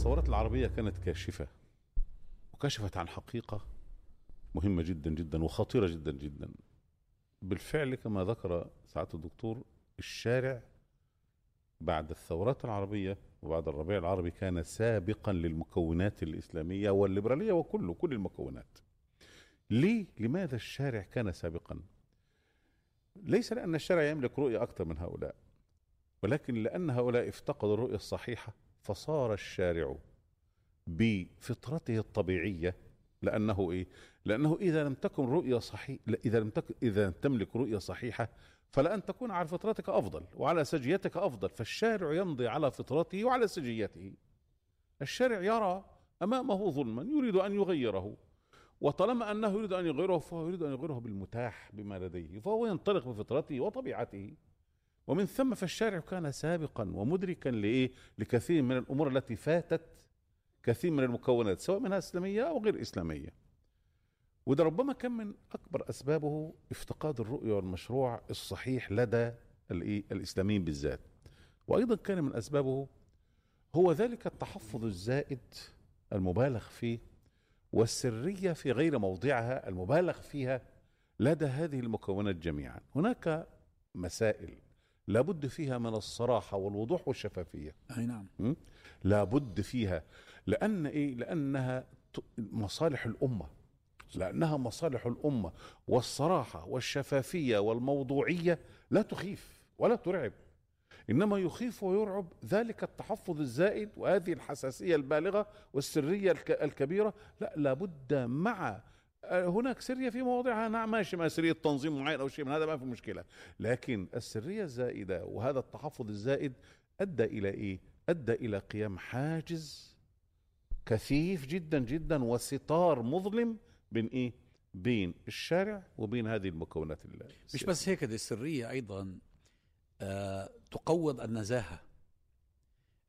الثورات العربية كانت كاشفة وكشفت عن حقيقة مهمة جدا جدا وخطيرة جدا جدا بالفعل كما ذكر سعادة الدكتور الشارع بعد الثورات العربية وبعد الربيع العربي كان سابقا للمكونات الإسلامية والليبرالية وكله كل المكونات ليه؟ لماذا الشارع كان سابقا؟ ليس لأن الشارع يملك رؤية أكثر من هؤلاء ولكن لأن هؤلاء افتقدوا الرؤية الصحيحة فصار الشارع بفطرته الطبيعية لأنه إيه؟ لأنه إذا لم تكن رؤية صحيح إذا لم تكن إذا لم تملك رؤية صحيحة فلأن تكون على فطرتك أفضل وعلى سجيتك أفضل فالشارع يمضي على فطرته وعلى سجيته. الشارع يرى أمامه ظلما يريد أن يغيره. وطالما أنه يريد أن يغيره فهو يريد أن يغيره بالمتاح بما لديه فهو ينطلق بفطرته وطبيعته. ومن ثم فالشارع كان سابقا ومدركا لإيه؟ لكثير من الأمور التي فاتت كثير من المكونات سواء منها إسلامية أو غير إسلامية. وده ربما كان من أكبر أسبابه افتقاد الرؤية والمشروع الصحيح لدى الإسلاميين بالذات. وأيضا كان من أسبابه هو ذلك التحفظ الزائد المبالغ فيه والسرية في غير موضعها المبالغ فيها لدى هذه المكونات جميعا. هناك مسائل لابد فيها من الصراحة والوضوح والشفافية. أي نعم? لابد فيها لأن إيه؟ لأنها ت- مصالح الأمة. لأنها مصالح الأمة والصراحة والشفافية والموضوعية لا تخيف ولا ترعب. إنما يخيف ويرعب ذلك التحفظ الزائد وهذه الحساسية البالغة والسرية الك- الكبيرة. لا لابد مع هناك سرية في مواضعها نعم ماشي ما سرية تنظيم معين أو شيء من هذا ما في مشكلة. لكن السرية الزائدة وهذا التحفظ الزائد أدى إلى إيه؟ أدى إلى قيام حاجز كثيف جدا جدا وستار مظلم بين إيه؟ بين الشارع وبين هذه المكونات ال- مش بس هيك دي السرية أيضا آه تقوض النزاهة.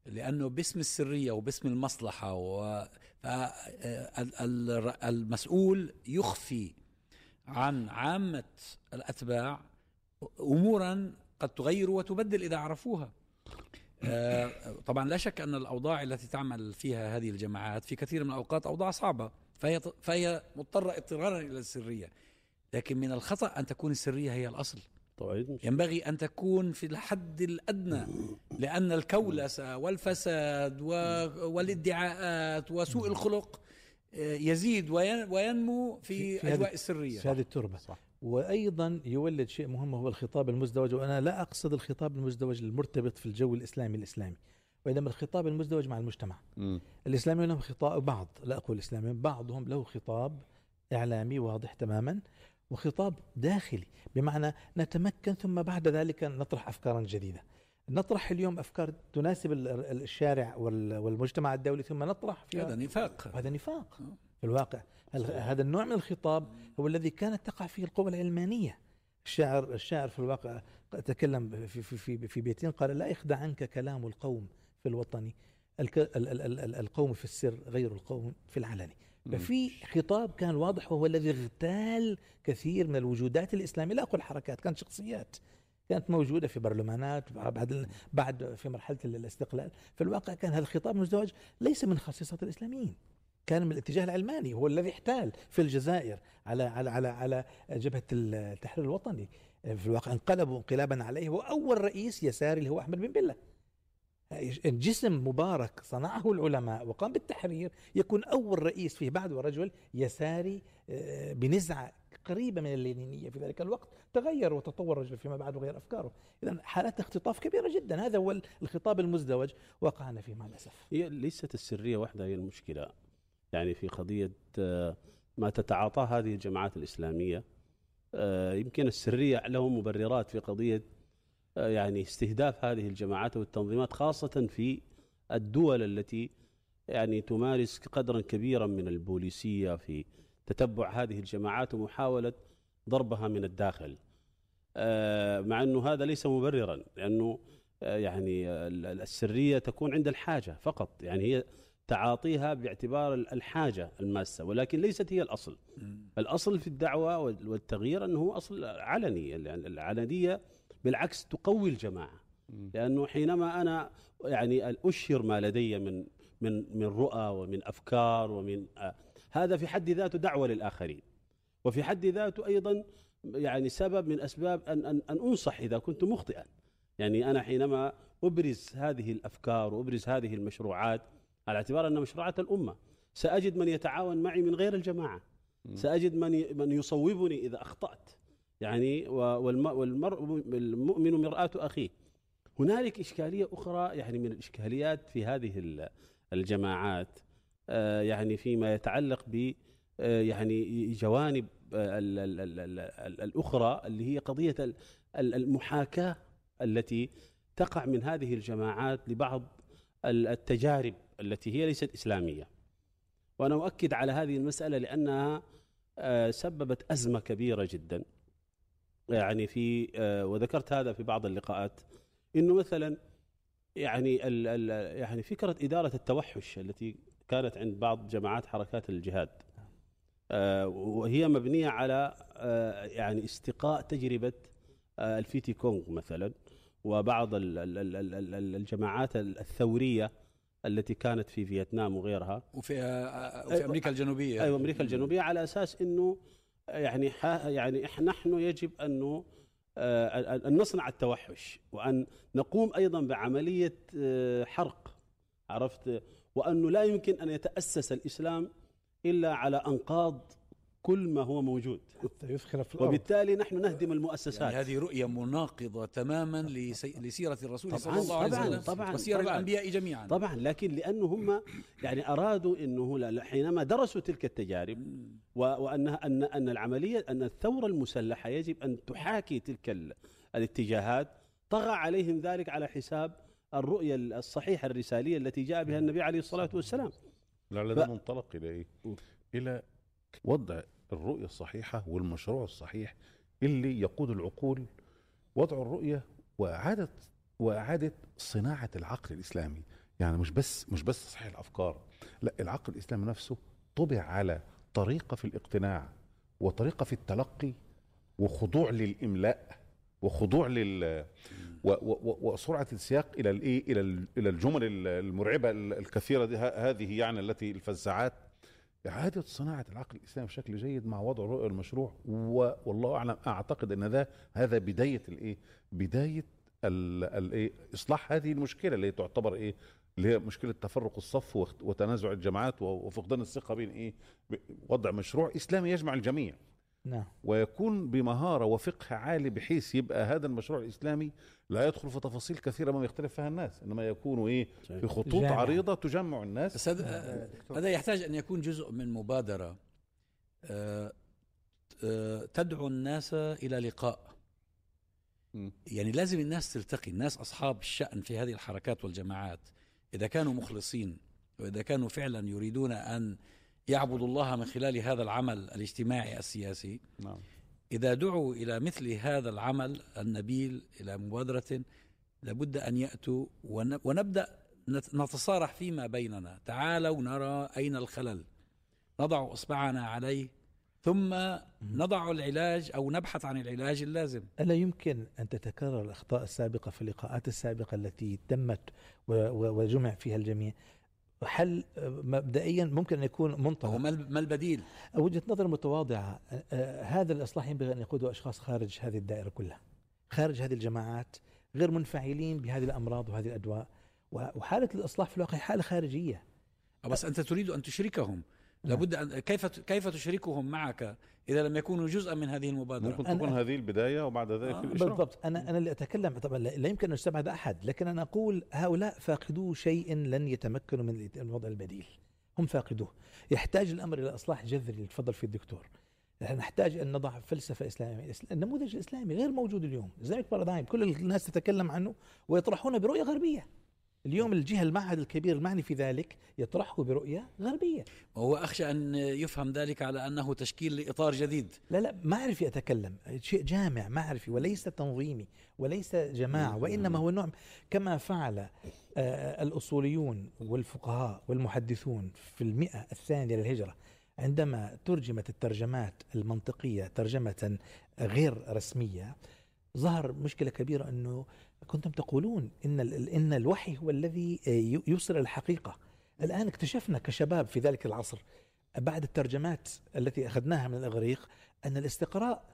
لأنه باسم السرية وباسم المصلحة و ف- آه، ال- ال- المسؤول يخفي عن عامة الأتباع أمورا قد تغير وتبدل إذا عرفوها. آه، طبعا لا شك أن الأوضاع التي تعمل فيها هذه الجماعات في كثير من الأوقات أوضاع صعبة فهي, فهي مضطرة اضطرارا إلى السرية. لكن من الخطأ أن تكون السرية هي الأصل. طبعا ينبغي أن تكون في الحد الأدنى لأن الكولسة والفساد والادعاءات وسوء الخلق آه، يزيد وين- وينمو في, في- أجواء هذه- السرية في هذه التربة. صح. وأيضا يولد شيء مهم هو الخطاب المزدوج وأنا لا أقصد الخطاب المزدوج المرتبط في الجو الإسلامي الإسلامي وإنما الخطاب المزدوج مع المجتمع. مم. الإسلاميون لهم خطاب بعض لا أقول الإسلاميون بعضهم له خطاب إعلامي واضح تماما. وخطاب داخلي بمعنى نتمكن ثم بعد ذلك نطرح أفكارا جديدة. نطرح اليوم أفكار تناسب ال- ال- الشارع وال- والمجتمع الدولي ثم نطرح فيها هذا نفاق. هذا نفاق في الواقع. هذا النوع من الخطاب هو الذي كانت تقع فيه القوى العلمانية؟ الشاعر الشاعر في الواقع تكلم في في في, في بيتين قال لا يخدع عنك كلام القوم في الوطن الك ال ال ال ال القوم في السر غير القوم في العلن. ففي خطاب كان واضح وهو الذي اغتال كثير من الوجودات الإسلامية لا أقول حركات كانت شخصيات كانت موجودة في برلمانات بعد بعد في مرحلة الاستقلال. في الواقع كان هذا الخطاب المزدوج ليس من خصيصة الإسلاميين كان من الاتجاه العلماني هو الذي احتال في الجزائر على على على على جبهة التحرير الوطني. في الواقع انقلبوا انقلابا عليه هو اول رئيس يساري اللي هو أحمد بن بلة. جسم مبارك صنعه العلماء وقام بالتحرير يكون أول رئيس فيه بعد رجل يساري آه، بنزعة قريبة من اللينينية. في ذلك الوقت تغير وتطور الرجل فيما بعد وغير أفكاره. اذا حالات اختطاف كبيرة جدا. هذا هو الخطاب المزدوج. وقعنا فيه مع الاسف هي ليست السرية وحدها هي المشكلة. يعني في قضية آه، ما تتعاطاه هذه الجماعات الإسلامية آه، يمكن السرية لهم مبررات في قضية آه، يعني استهداف هذه الجماعات والتنظيمات خاصة في الدول التي يعني تمارس قدرا كبيرا من البوليسية في تتبع هذه الجماعات ومحاولة ضربها من الداخل. آه، مع إنه هذا ليس مبررا لأنه آه، يعني آه، السرية تكون عند الحاجة فقط يعني هي تعاطيها باعتبار الحاجة الماسة ولكن ليست هي الأصل. الأصل في الدعوة والتغيير أنه هو أصل علني يعني العلنية بالعكس تقوي الجماعة. لأنه حينما أنا يعني أشهر ما لدي من من من رؤى ومن أفكار ومن آه، هذا في حد ذاته دعوة للآخرين. وفي حد ذاته أيضا يعني سبب من أسباب أن أن, أن أنصح إذا كنت مخطئا. يعني أنا حينما أبرز هذه الأفكار وأبرز هذه المشروعات على اعتبار ان مشروعات الأمة سأجد من يتعاون معي من غير الجماعة. سأجد من من يصوبني إذا أخطأت. يعني والمرء المؤمن مرآة أخيه. هنالك إشكالية أخرى يعني من الإشكاليات في هذه ال- الجماعات آه، يعني فيما يتعلق ب آه، يعني جوانب آه، ال- ال- ال- ال- ال- الأخرى اللي هي قضية ال- ال- المحاكاة التي تقع من هذه الجماعات لبعض ال- التجارب التي هي ليست إسلامية. وأنا أؤكد على هذه المسألة لأنها آه، سببت أزمة كبيرة جدا. يعني في آه، وذكرت هذا في بعض اللقاءات إنه مثلا يعني ال ال يعني فكرة إدارة التوحش التي كانت عند بعض جماعات حركات الجهاد آه، وهي مبنية على آه، يعني استقاء تجربة الفيتي كونغ مثلا وبعض ال- ال- ال- ال- ال- الجماعات الثورية التي كانت في فيتنام وغيرها وفي وفي أيوة. أمريكا الجنوبية أيوه أمريكا الجنوبية على أساس إنه يعني يعني نحن يجب انه آه، أن نصنع التوحش وأن نقوم أيضا بعملية آه، حرق عرفت؟ وانه لا يمكن أن يتأسس الإسلام إلا على أنقاض كل ما هو موجود يثخن في الأرض وبالتالي نحن نهدم المؤسسات يعني هذه رؤية مناقضة تماما لسي... لسيرة الرسول طبعاً، صلى الله عليه طبعاً، وسلم طبعاً، وسير طبعاً. الأنبياء جميعا طبعا لكن لأنه هم يعني أرادوا إنه لا- حينما درسوا تلك التجارب. و- وأنها أن أن العملية أن الثورة المسلحة يجب أن تحاكي تلك ال- الاتجاهات طغى عليهم ذلك على حساب الرؤية الصحيحة الرسالية التي جاء بها النبي عليه الصلاة والسلام لعل ف- ده منطلق إلى إيه؟ م. وضع الرؤية الصحيحة والمشروع الصحيح اللي يقود العقول وضع الرؤية واعاده وإعادة صناعة العقل الإسلامي. يعني مش بس مش بس تصحيح الأفكار لا العقل الإسلامي نفسه طبع على طريقة في الاقتناع وطريقة في التلقي وخضوع للإملاء وخضوع لل وسرعة السياق إلى الإيه؟ إلى ال- إلى الجمل ال- المرعبة ال- الكثيرة هذه يعني التي الفزاعات إعادة صناعة العقل الإسلامي بشكل جيد مع وضع رؤية المشروع والله أعلم أعتقد إن ده هذا بداية الإيه؟ بداية ال- الإيه؟ إصلاح هذه المشكلة اللي تعتبر إيه؟ اللي هي مشكلة تفرق الصف وتنازع الجماعات وفقدان الثقة بين إيه؟ وضع مشروع إسلامي يجمع الجميع. نعم. ويكون بمهارة وفقه عالي بحيث يبقى هذا المشروع الإسلامي لا يدخل في تفاصيل كثيرة ما يختلف فيها الناس إنما يكون إيه في خطوط جامع. عريضة تجمع الناس. بس هذا هذا يحتاج أن يكون جزء من مبادرة. آه، آه، تدعو الناس إلى لقاء. مم. يعني لازم الناس تلتقي الناس أصحاب الشأن في هذه الحركات والجماعات. إذا كانوا مخلصين وإذا كانوا فعلا يريدون أن يعبدوا الله من خلال هذا العمل الاجتماعي السياسي. نعم. إذا دعوا إلى مثل هذا العمل النبيل إلى مبادرة لابد أن يأتوا ون- ونبدأ نت- نتصارح فيما بيننا. تعالوا نرى أين الخلل. نضع إصبعنا عليه ثم نضع العلاج أو نبحث عن العلاج اللازم. ألا يمكن أن تتكرر الأخطاء السابقة في اللقاءات السابقة التي تمت وجمع فيها الجميع؟ حل آه، مبدئيا ممكن أن يكون منطقة ما ال- ما البديل؟ وجهة نظر متواضعة. آه، آه، هذا الإصلاح ينبغي أن يقوده أشخاص خارج هذه الدائرة كلها خارج هذه الجماعات غير منفعلين بهذه الأمراض وهذه الأدواء. و- وحالة الإصلاح في الواقع حالة خارجية. بس أنت تريد أن تشركهم. لابد أن كيف كيف تشركهم معك إذا لم يكونوا جزءا من هذه المبادرة؟ ممكن أنا- تكون هذه البداية وبعد ذلك آه، الاشراف بالضبط. أنا أنا اللي أتكلم طبعا لا لا يمكن أن يستبعد أحد لكن أنا أقول هؤلاء فاقدو شيء لن يتمكنوا من الوضع البديل. هم فاقدوه. يحتاج الأمر إلى إصلاح جذري. اللي تفضل فيه الدكتور. نحتاج أن نضع فلسفة إسلامية. النموذج الإسلامي غير موجود اليوم. اسلامك بارادايم كل الناس تتكلم عنه ويطرحونه برؤية غربية. اليوم الجهة المعهد الكبير المعني في ذلك يطرحه برؤية غربية. وهو أخشى أن يفهم ذلك على أنه تشكيل لإطار جديد. لا لا معرفي اتكلم شيء جامع معرفي وليس تنظيمي وليس جماعة وإنما هو نوع كما فعل آه، الأصوليون والفقهاء والمحدثون في المئة الثانية للهجرة عندما ترجمت الترجمات المنطقية ترجمة غير رسمية ظهر مشكلة كبيرة أنه كنتم تقولون إن ال- إن الوحي هو الذي آه، يوصل الحقيقة. الآن اكتشفنا كشباب في ذلك العصر بعد الترجمات التي أخذناها من الإغريق أن الاستقراء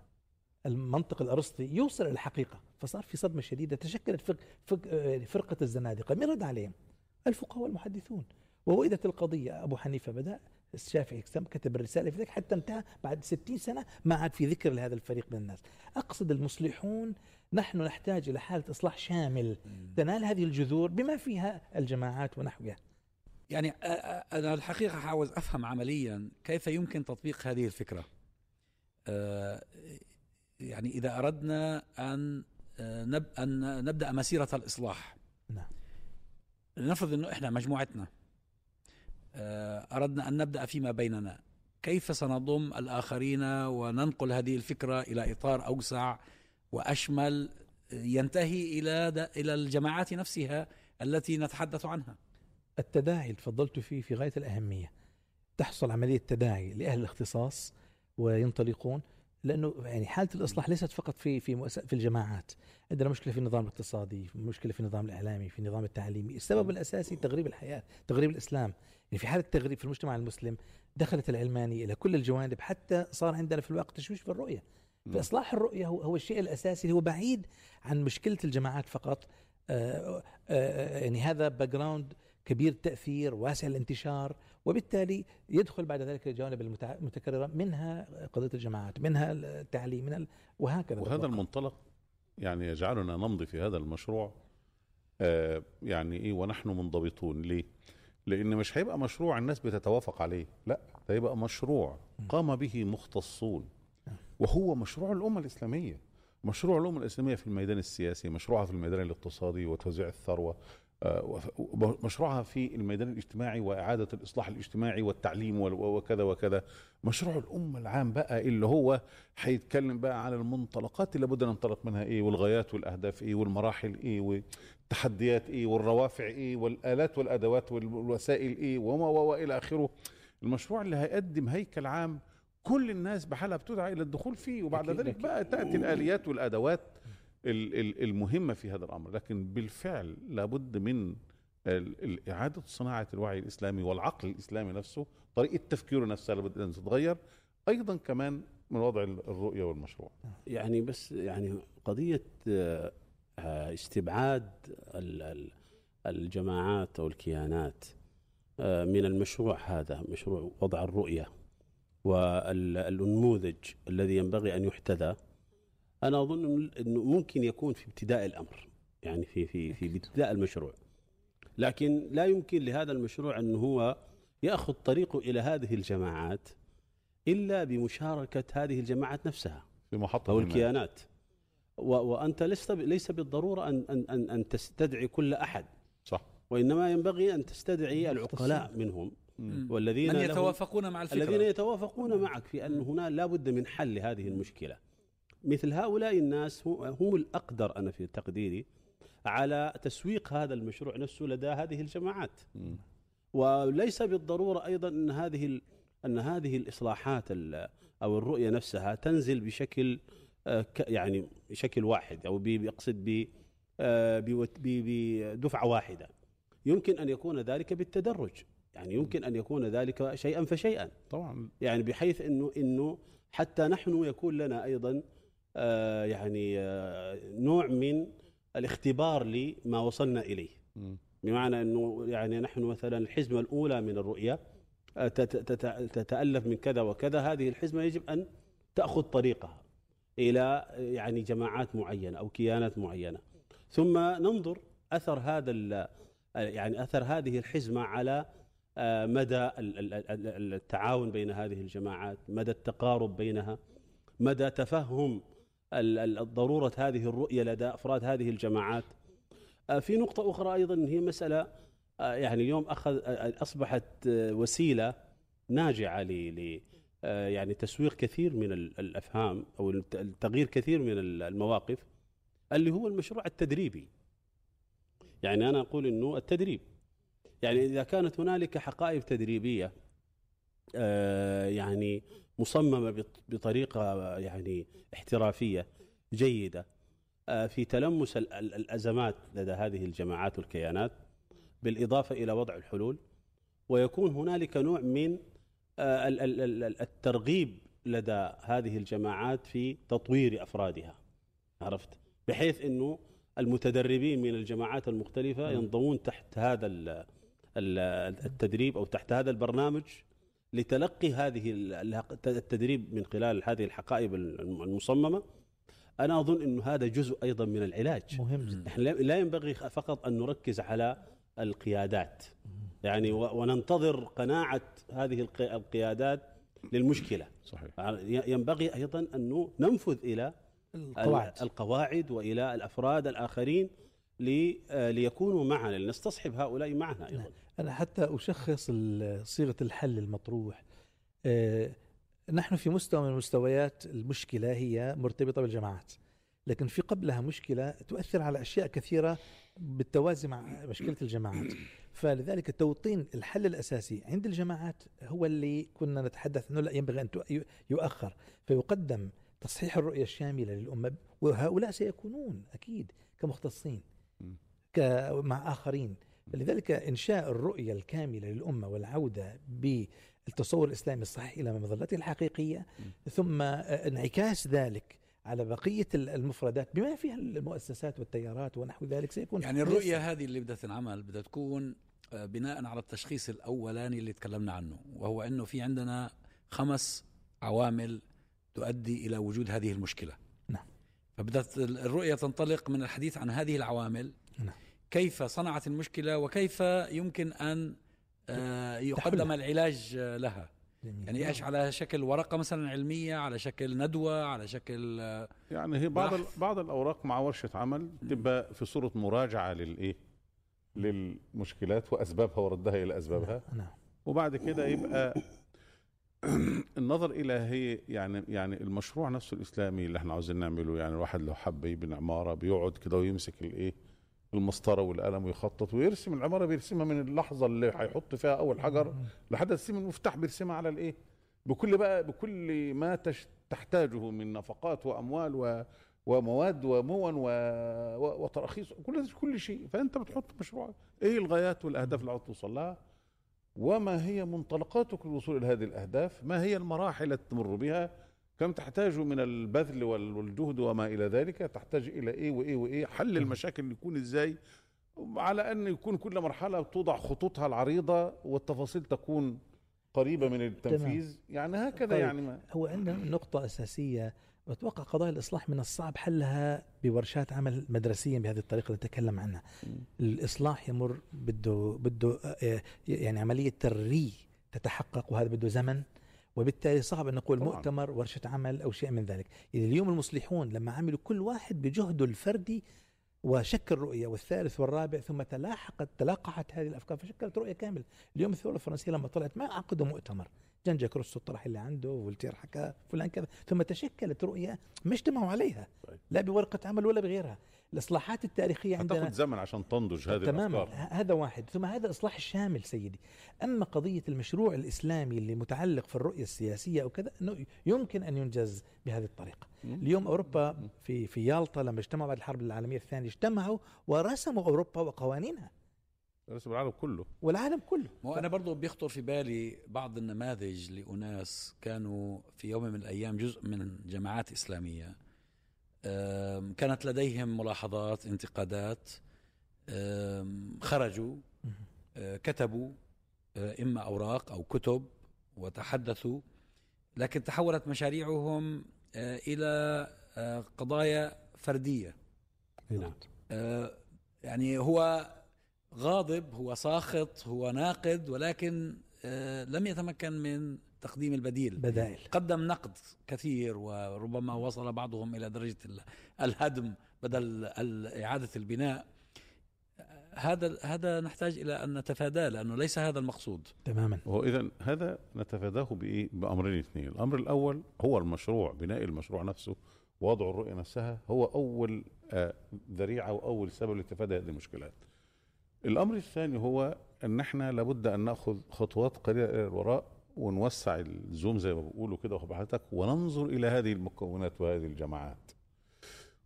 المنطق الأرسطي يوصل إلى الحقيقة. فصار في صدمة شديدة تشكلت فرق فرق فرقة الزنادقة من رد عليهم الفقهاء والمحدثون. ووئدت القضية أبو حنيفة بدأ الشافعي كتب الرسالة في ذلك حتى انتهى بعد ستين سنة ما عاد في ذكر لهذا الفريق من الناس. أقصد المصلحون نحن نحتاج إلى حالة إصلاح شامل تنال هذه الجذور بما فيها الجماعات ونحوها. يعني أنا الحقيقة عاوز أفهم عمليا كيف يمكن تطبيق هذه الفكرة. آه، يعني إذا أردنا أن نب أن نبدأ مسيرة الإصلاح. نعم. لنفرض أنه إحنا مجموعتنا. أردنا أن نبدأ فيما بيننا. كيف سنضم الآخرين وننقل هذه الفكرة إلى إطار أوسع وأشمل ينتهي إلى إلى الجماعات نفسها التي نتحدث عنها؟ التداعي اللي تفضلت فيه في غاية الأهمية. تحصل عملية تداعي لأهل الاختصاص وينطلقون لأنه يعني حالة الإصلاح ليست فقط في في في الجماعات، عندنا مشكلة في النظام الاقتصادي، مشكلة في النظام الإعلامي، في النظام التعليمي، السبب الأساسي تغريب الحياة، تغريب الإسلام، يعني في حالة تغريب في المجتمع المسلم دخلت العلمانيه إلى كل الجوانب حتى صار عندنا في الواقع تشويش في الرؤية. فإصلاح الرؤية هو, هو الشيء الأساسي هو بعيد عن مشكلة الجماعات فقط. آآ آآ يعني هذا background كبير التاثير واسع الانتشار وبالتالي يدخل بعد ذلك الجوانب المتكررة منها قضية الجماعات منها التعليم من وهكذا. وهذا المنطلق يعني يجعلنا نمضي في هذا المشروع آه يعني إيه ونحن منضبطون. ليه؟ لأن مش هيبقى مشروع الناس بتتوافق عليه. لا ده هيبقى مشروع قام به مختصون. وهو مشروع الأمة الإسلامية. مشروع الأمة الإسلامية في الميدان السياسي مشروعها في الميدان الاقتصادي وتوزيع الثروة. مشروعها في الميدان الاجتماعي وإعادة الإصلاح الاجتماعي والتعليم وكذا وكذا. مشروع الأمة العام بقى اللي هو هيتكلم بقى على المنطلقات اللي لابد ننطلق منها إيه والغايات والأهداف إيه والمراحل إيه والتحديات إيه والروافع إيه والآلات والأدوات والوسائل إيه وما وإلى آخره. المشروع اللي هيقدم هيكل عام كل الناس بحالها بتدعى إلى الدخول فيه وبعد ذلك بقى تأتي الآليات والأدوات المهمة في هذا الأمر لكن بالفعل لابد من إعادة صناعة الوعي الإسلامي والعقل الإسلامي نفسه طريقة تفكيره نفسها لابد أن تتغير أيضا كمان من وضع الرؤية والمشروع. يعني بس يعني قضية آه، استبعاد الجماعات أو الكيانات آه، من المشروع هذا مشروع وضع الرؤية والنموذج الذي ينبغي أن يحتذى. أنا أظن إنه ممكن يكون في ابتداء الأمر يعني في في في ابتداء المشروع. لكن لا يمكن لهذا المشروع إن هو يأخذ طريقه إلى هذه الجماعات إلا بمشاركة هذه الجماعات نفسها في محطة أو الكيانات. وأنت لست ليس بالضرورة أن أن أن, أن تستدعي كل أحد. صح. وإنما ينبغي أن تستدعي العقلاء منهم. والذين من يتوافقون مع الفكرة. الذين يتوافقون معك في ان هنا لابد من حل لهذه المشكلة. مثل هؤلاء الناس هم الأقدر أنا في تقديري على تسويق هذا المشروع نفسه لدى هذه الجماعات. وليس بالضرورة أيضا أن هذه أن هذه الإصلاحات أو الرؤية نفسها تنزل بشكل آه، يعني بشكل واحد أو بيقصد آه، بدفعة واحدة. يمكن أن يكون ذلك بالتدرج. يعني يمكن أن يكون ذلك شيئا فشيئا. طبعا. يعني بحيث أنه أنه حتى نحن يكون لنا أيضا يعني آه، نوع من الاختبار لما وصلنا إليه. بمعنى إنه يعني نحن مثلا الحزمة الأولى من الرؤية آه، تتألف من كذا وكذا هذه الحزمة يجب أن تأخذ طريقها إلى يعني جماعات معينة أو كيانات معينة. ثم ننظر أثر هذا يعني أثر هذه الحزمة على مدى التعاون بين هذه الجماعات مدى التقارب بينها مدى تفهم ضرورة هذه الرؤية لدى أفراد هذه الجماعات. آه، في نقطة أخرى أيضا هي مسألة آه، يعني اليوم أخذ آه، أصبحت وسيلة ناجعة ل يعني تسويق كثير من الأفهام أو تغيير كثير من المواقف اللي هو المشروع التدريبي. يعني أنا أقول إنه التدريب. يعني إذا كانت هنالك حقائب تدريبية يعني مصممة بطريقة يعني احترافية جيدة. آه، في تلمس الأزمات لدى هذه الجماعات والكيانات بالإضافة إلى وضع الحلول ويكون هنالك نوع من آه، ال- ال- ال- الترغيب لدى هذه الجماعات في تطوير أفرادها. عرفت؟ بحيث إنه المتدربين من الجماعات المختلفة ينضمون تحت هذا ال- ال- التدريب أو تحت هذا البرنامج لتلقي هذه ال- التدريب من خلال هذه الحقائب المصممة أنا أظن إنه هذا جزء أيضا من العلاج. مهم جدا. إحنا لا- ينبغي فقط أن نركز على القيادات. يعني وننتظر قناعة هذه القي- القيادات للمشكلة. صحيح. ي- ينبغي أيضا انه ننفذ إلى القواعد ال- القواعد. وإلى الأفراد الآخرين لي- آه، ليكونوا معنا لنستصحب هؤلاء معنا أيضا. أنا حتى أشخص صيغة الحل المطروح. آه، نحن في مستوى من مستويات المشكلة هي مرتبطة بالجماعات. لكن في قبلها مشكلة تؤثر على أشياء كثيرة بالتوازي مع مشكلة الجماعات. فلذلك توطين الحل الأساسي عند الجماعات هو اللي كنا نتحدث أنه لا ينبغي أن يؤخر. فيقدم تصحيح الرؤية الشاملة للأمة وهؤلاء سيكونون أكيد كمختصين مع آخرين. فلذلك إنشاء الرؤية الكاملة للأمة والعودة بالتصور الإسلامي الصحيح إلى مظلته الحقيقية ثم انعكاس ذلك على بقية المفردات بما فيها المؤسسات والتيارات ونحو ذلك سيكون يعني الرؤية هذه اللي بدها تنعمل بدها تكون آه، بناء على التشخيص الأولاني اللي تكلمنا عنه وهو أنه في عندنا خمس عوامل تؤدي إلى وجود هذه المشكلة نعم. فبدأت الرؤية تنطلق من الحديث عن هذه العوامل نعم. كيف صنعت المشكلة وكيف يمكن أن آه، يقدم. العلاج لها جميل. يعني إيش على شكل ورقة مثلا علمية على شكل ندوة على شكل آه، يعني هي بعض. بعض الأوراق مع ورشة عمل تبقى في صورة مراجعة للايه للمشكلات وأسبابها وردها إلى أسبابها نعم وبعد كده يبقى النظر إلى هي يعني يعني المشروع نفسه الإسلامي اللي إحنا عاوزين نعمله يعني الواحد لو حب يبني عمارة بيقعد كده ويمسك الإيه المسطرة والقلم ويخطط ويرسم العمارة بيرسمها من اللحظة اللي هيحط فيها أول حجر لحد ترسيم المفتاح بيرسمها على الإيه؟ بكل بقى بكل ما تش تحتاجه من نفقات وأموال و ومواد ومون و... و... وتراخيص كل كل شيء. فأنت بتحط مشروعك إيه الغايات والأهداف اللي عاوز توصل لها؟ وما هي منطلقاتك للوصول إلى هذه الأهداف؟ ما هي المراحل التي تمر بها كم تحتاج من البذل وال- والجهد وما إلى ذلك؟ تحتاج إلى إيه وإيه وإيه؟ حل المشاكل يكون إزاي؟ على أن يكون كل مرحلة توضع خطوطها العريضة والتفاصيل تكون قريبة من التنفيذ. يعني هكذا طيب. يعني ما. هو عندنا نقطة أساسية. وأتوقع قضايا الإصلاح من الصعب حلها بورشات عمل مدرسية بهذه الطريقة اللي نتكلم عنها. الإصلاح يمر بده بده آه، يعني عملية تري تتحقق وهذا بده زمن. وبالتالي صعب أن نقول طبعاً. مؤتمر ورشة عمل أو شيء من ذلك. يعني اليوم المصلحون لما عملوا كل واحد بجهده الفردي وشكل رؤية والثالث والرابع ثم تلاحقت تلاقحت هذه الأفكار فشكلت رؤية كاملة. اليوم الثورة الفرنسية لما طلعت ما عقدوا مؤتمر. جان جاك روسو طرح اللي عنده فولتير حكى فلان كذا ثم تشكلت رؤية ما اجتمعوا عليها طيب. لا بورقة عمل ولا بغيرها. الإصلاحات التاريخية عندنا هتاخد زمن عشان تنضج هذه تماما. الأفكار. ه- هذا واحد. ثم هذا إصلاح شامل سيدي. أما قضية المشروع الإسلامي اللي متعلق في الرؤية السياسية أو كذا إنه يمكن أن ينجز بهذه الطريقة. اليوم أوروبا في في يالطا لما اجتمعوا بعد الحرب العالمية الثانية اجتمعوا ورسموا أوروبا وقوانينها. رسم العالم كله. والعالم كله. أنا برضو بيخطر في بالي بعض النماذج لأناس كانوا في يوم من الأيام جزء من جماعات إسلامية. آم، كانت لديهم ملاحظات انتقادات خرجوا آه، كتبوا آه، إما أوراق أو كتب وتحدثوا لكن تحولت مشاريعهم آه، إلى آه، قضايا فردية. نعم. آه، يعني هو غاضب هو ساخط هو ناقد ولكن آه، لم يتمكن من تقديم البديل. بدائل. قدم نقد كثير وربما وصل بعضهم إلى درجة ال- الهدم بدل إعادة البناء. هذا هذا نحتاج إلى أن نتفاداه لأنه ليس هذا المقصود. تماما. وهو اذا هذا نتفاداه بإيه؟ بأمرين اثنين. الأمر الأول هو المشروع بناء المشروع نفسه وضع الرؤية نفسها هو أول آه، ذريعة وأول سبب لتفادي هذه المشكلات. الأمر الثاني هو إن إحنا لابد أن نأخذ خطوات قليله إلى الوراء ونوسع الزوم زي ما بيقولوا كده حضرتك وننظر إلى هذه المكونات وهذه الجماعات.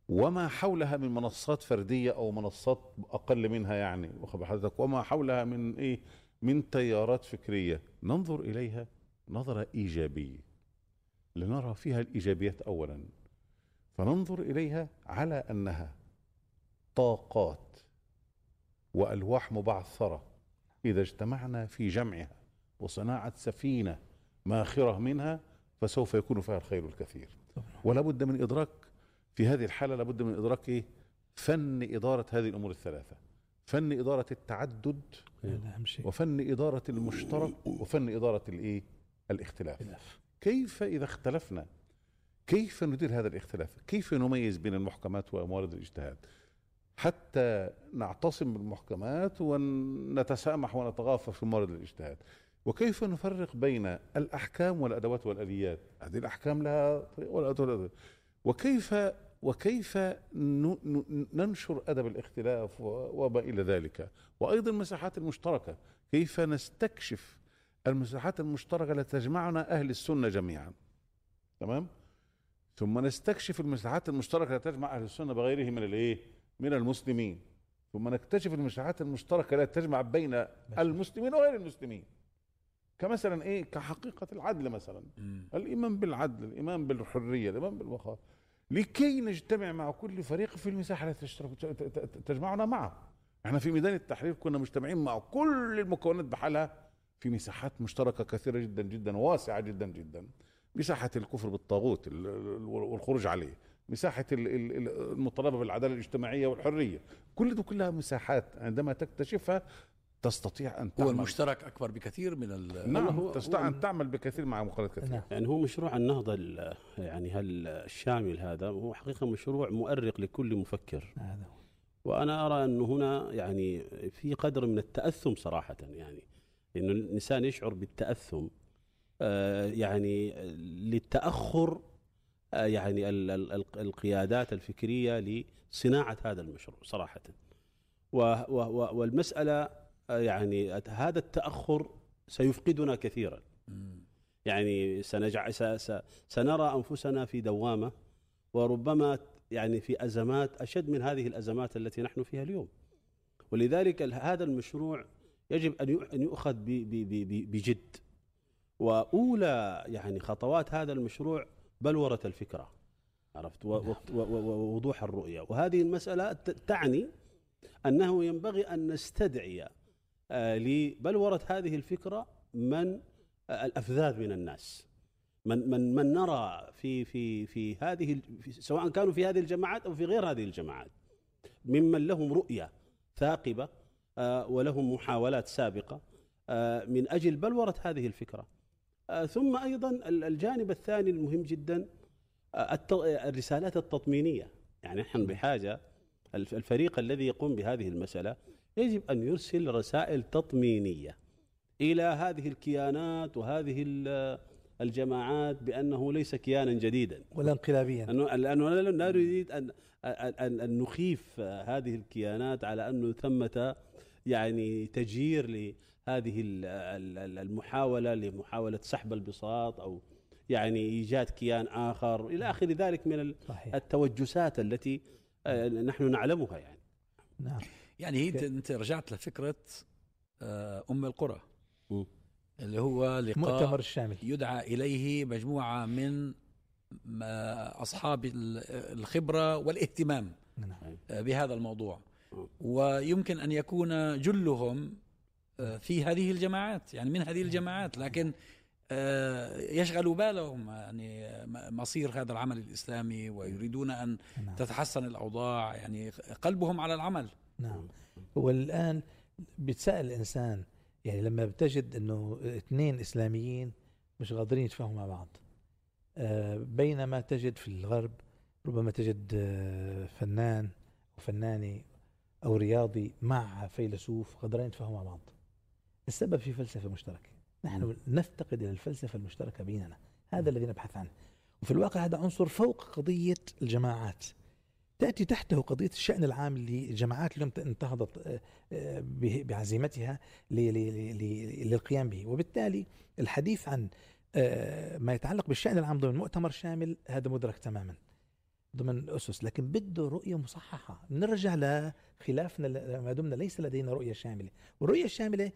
وما حولها من منصات فردية أو منصات أقل منها يعني واخد حضرتك وما حولها من إيه؟ من تيارات فكرية. ننظر إليها نظرة إيجابية. لنرى فيها الإيجابيات اولا. فننظر إليها على أنها طاقات. وألواح مبعثرة إذا اجتمعنا في جمعها وصناعة سفينة ماخرة منها فسوف يكون فيها الخير الكثير. ولا بد من إدراك في هذه الحالة لابد من إدراك إيه فن إدارة هذه الأمور الثلاثة. فن إدارة التعدد وفن إدارة المشترك وفن إدارة الإيه؟ الاختلاف. كيف إذا اختلفنا؟ كيف ندير هذا الاختلاف؟ كيف نميز بين المحكمات وموارد الإجتهاد؟ حتى نعتصم بالمحكمات ونتسامح ونتغافر في موارد الاجتهاد. وكيف نفرق بين الأحكام والأدوات والاليات هذه الأحكام لها والأدوات. وكيف وكيف ننشر أدب الاختلاف وما إلى ذلك؟ وأيضا المساحات المشتركة. كيف نستكشف المساحات المشتركة التي تجمعنا أهل السنة جميعا؟ تمام؟ ثم نستكشف المساحات المشتركة التي تجمع أهل السنة بغيره من الإيه؟ من المسلمين. ثم نكتشف المساحات المشتركة التي تجمع بين المسلمين وغير المسلمين. كمثلا إيه؟ كحقيقة العدل مثلا. الإيمان بالعدل الإيمان بالحرية الإيمان بالوقار لكي نجتمع مع كل فريق في المساحة التي تجمعنا معه. إحنا في ميدان التحرير كنا مجتمعين مع كل المكونات بحالها في مساحات مشتركة كثيرة جدا جدا واسعة جدا جدا. مساحة الكفر بالطاغوت ال- ال- والخروج عليه. مساحة ال- ال- ال- المطالبه بالعدالة الاجتماعية والحرية. كل دي كلها مساحات عندما تكتشفها تستطيع أن هو تعمل. المشترك أكبر بكثير من ال نعم هو- تستطيع هو- ان تعمل بكثير مع مقالات كثيرة. نعم. يعني هو مشروع النهضة ال- يعني الشامل هذا هو حقيقة مشروع مؤرق لكل مفكر. هذا هو. وأنا أرى أنه هنا يعني في قدر من التأثم صراحة يعني. إنه الإنسان يشعر بالتأثم آه، يعني للتأخر آه، يعني ال- ال- القيادات الفكرية لصناعة هذا المشروع صراحة و- و- و- والمسألة آه، يعني هذا التأخر سيفقدنا كثيرا. يعني سنجع سنرى أنفسنا في دوامة وربما يعني في أزمات أشد من هذه الأزمات التي نحن فيها اليوم. ولذلك هذا المشروع يجب أن أن يؤخذ بجد. وأولى يعني خطوات هذا المشروع بلوره الفكرة. عرفت؟ و- ووضوح الرؤية، وهذه المسألة ت- تعني أنه ينبغي أن نستدعي آه، لبلوره هذه الفكرة من الأفذاذ من الناس. من من من نرى في في في هذه سواء كانوا في هذه الجماعات أو في غير هذه الجماعات ممن لهم رؤية ثاقبة آه، ولهم محاولات سابقة آه، من أجل بلوره هذه الفكرة. آه، ثم أيضا ال- الجانب الثاني المهم جدا آه، الت- الرسالات التطمينية. يعني نحن بحاجة الف- الفريق الذي يقوم بهذه المسألة يجب أن يرسل رسائل تطمينية إلى هذه الكيانات وهذه ال- الجماعات بأنه ليس كيانا جديدا. ولا انقلابيا. لأنه لأنه لا لا نريد ان ان ان نخيف هذه الكيانات على انه ثمة يعني تجير لهذه ال- ال- المحاولة لمحاولة سحب البساط أو يعني إيجاد كيان آخر إلى آخر ذلك من صحيح. التوجسات التي آه، نحن نعلمها يعني. نعم. يعني هي انت- أنت رجعت لفكرة آه، أم القرى. اللي هو لقاء مؤتمر الشامل. يدعى إليه مجموعة من آه، أصحاب ال- الخبرة والاهتمام نعم. بهذا الموضوع. ويمكن أن يكون جلهم في هذه الجماعات يعني من هذه الجماعات لكن آه، يشغل بالهم يعني مصير هذا العمل الإسلامي ويريدون أن نعم. تتحسن الأوضاع يعني قلبهم على العمل. نعم. والآن بتسأل الإنسان يعني لما بتجد أنه اثنين إسلاميين مش قادرين يتفاهموا مع بعض آه، بينما تجد في الغرب ربما تجد آه، فنان وفنانة أو رياضي مع فيلسوف قادرين يتفاهموا مع بعض. السبب في فلسفة مشتركة. نحن نفتقد إلى الفلسفة المشتركة بيننا. هذا الذي نبحث عنه. وفي الواقع هذا عنصر فوق قضية الجماعات. تأتي تحته قضية الشأن العام للجماعات اليوم انتهضت آه، آه، بعزيمتها للقيام به. وبالتالي الحديث عن آه، ما يتعلق بالشأن العام ضمن مؤتمر شامل هذا مدرك تماما ضمن الأسس لكن بده رؤية مصححة. نرجع لخلافنا ما دمنا ليس لدينا رؤية شاملة. والرؤية الشاملة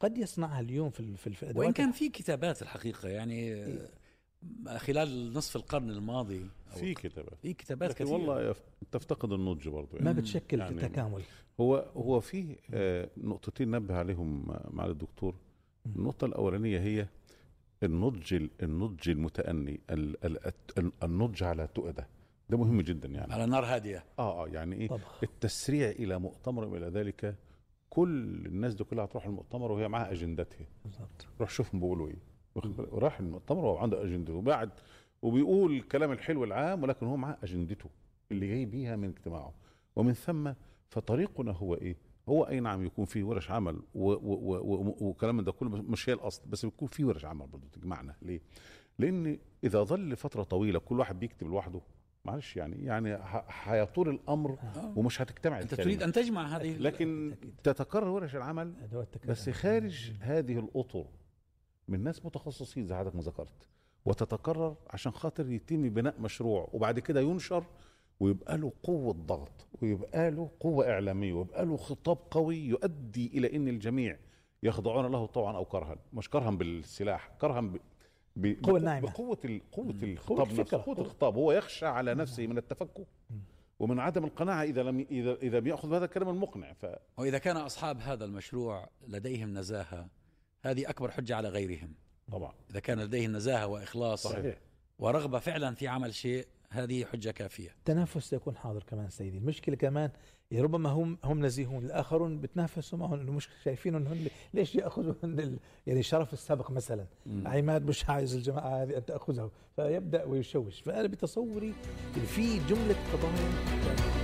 قد يصنعها اليوم في ال- في, ال- في وإن الادوات كان في كتابات الحقيقة يعني آه، خلال نصف القرن الماضي في كتابات. في كتابات لكن كثيرة. والله تفتقد النضج برضه ما يعني بتشكل في يعني التكامل. هو هو في آه، نقطتين نبه عليهم مع الدكتور. النقطة الأولانية هي النضج ال- النضج المتأني ال- ال- الت- النضج على تؤدة. ده مهم جدا يعني. على نار هادية. آه آه يعني إيه؟ طبخ التسريع إلى مؤتمر وإلى ذلك كل الناس دي كلها هتروح المؤتمر وهي معاها أجندتها بالضبط روح شوفهم بيقولوا إيه؟ راح المؤتمر وهو عنده أجندته وبعد وبيقول الكلام الحلو العام ولكن هو معاه أجندته اللي جاي بيها من اجتماعه ومن ثم فطريقنا هو إيه؟ هو أي نعم يكون فيه ورش عمل وكلام ده كله مش هي الاصل بس بيكون فيه ورش عمل برضه تجمعنا ليه؟ لأن إذا ظل فترة طويلة كل واحد بيكتب لوحده معلش يعني يعني هيطول الأمر آه. ومش هتجتمع أنت الكلمة. تريد أن تجمع هذه لكن. تتكرر ورش العمل بس خارج هذه الأطر من ناس متخصصين زي حضرتك ما ذكرت وتتكرر عشان خاطر يتم بناء مشروع وبعد كده ينشر ويبقى له قوة ضغط ويبقى له قوة إعلامية ويبقى له خطاب قوي يؤدي إلى أن الجميع يخضعون له طوعا أو كرها مش كرها بالسلاح كرها ب... ب... قوة بقو- ناعمة. بقوة. قوة. الخطاب الفكرة. نفسه قوة الخطاب هو يخشى على نفسه من التفكك ومن عدم القناعة إذا لم إذا إذا بيأخذ بهذا الكلام المقنع ف... واذا كان أصحاب هذا المشروع لديهم نزاهة هذه أكبر حجة على غيرهم طبعا إذا كان لديهم نزاهة وإخلاص صحيح ورغبة فعلا في عمل شيء هذه حجة كافية التنافس سيكون حاضر كمان سيدي المشكلة كمان يعني ربما هم هم نزيهون الآخرون بتنافسوا معهم انه مش شايفين انه ليش ياخذوا هن يعني شرف السبق مثلا؟ عماد مش عايز الجماعة هذه أن تاخذه فيبدأ ويشوش. فأنا بتصوري في جملة قضايا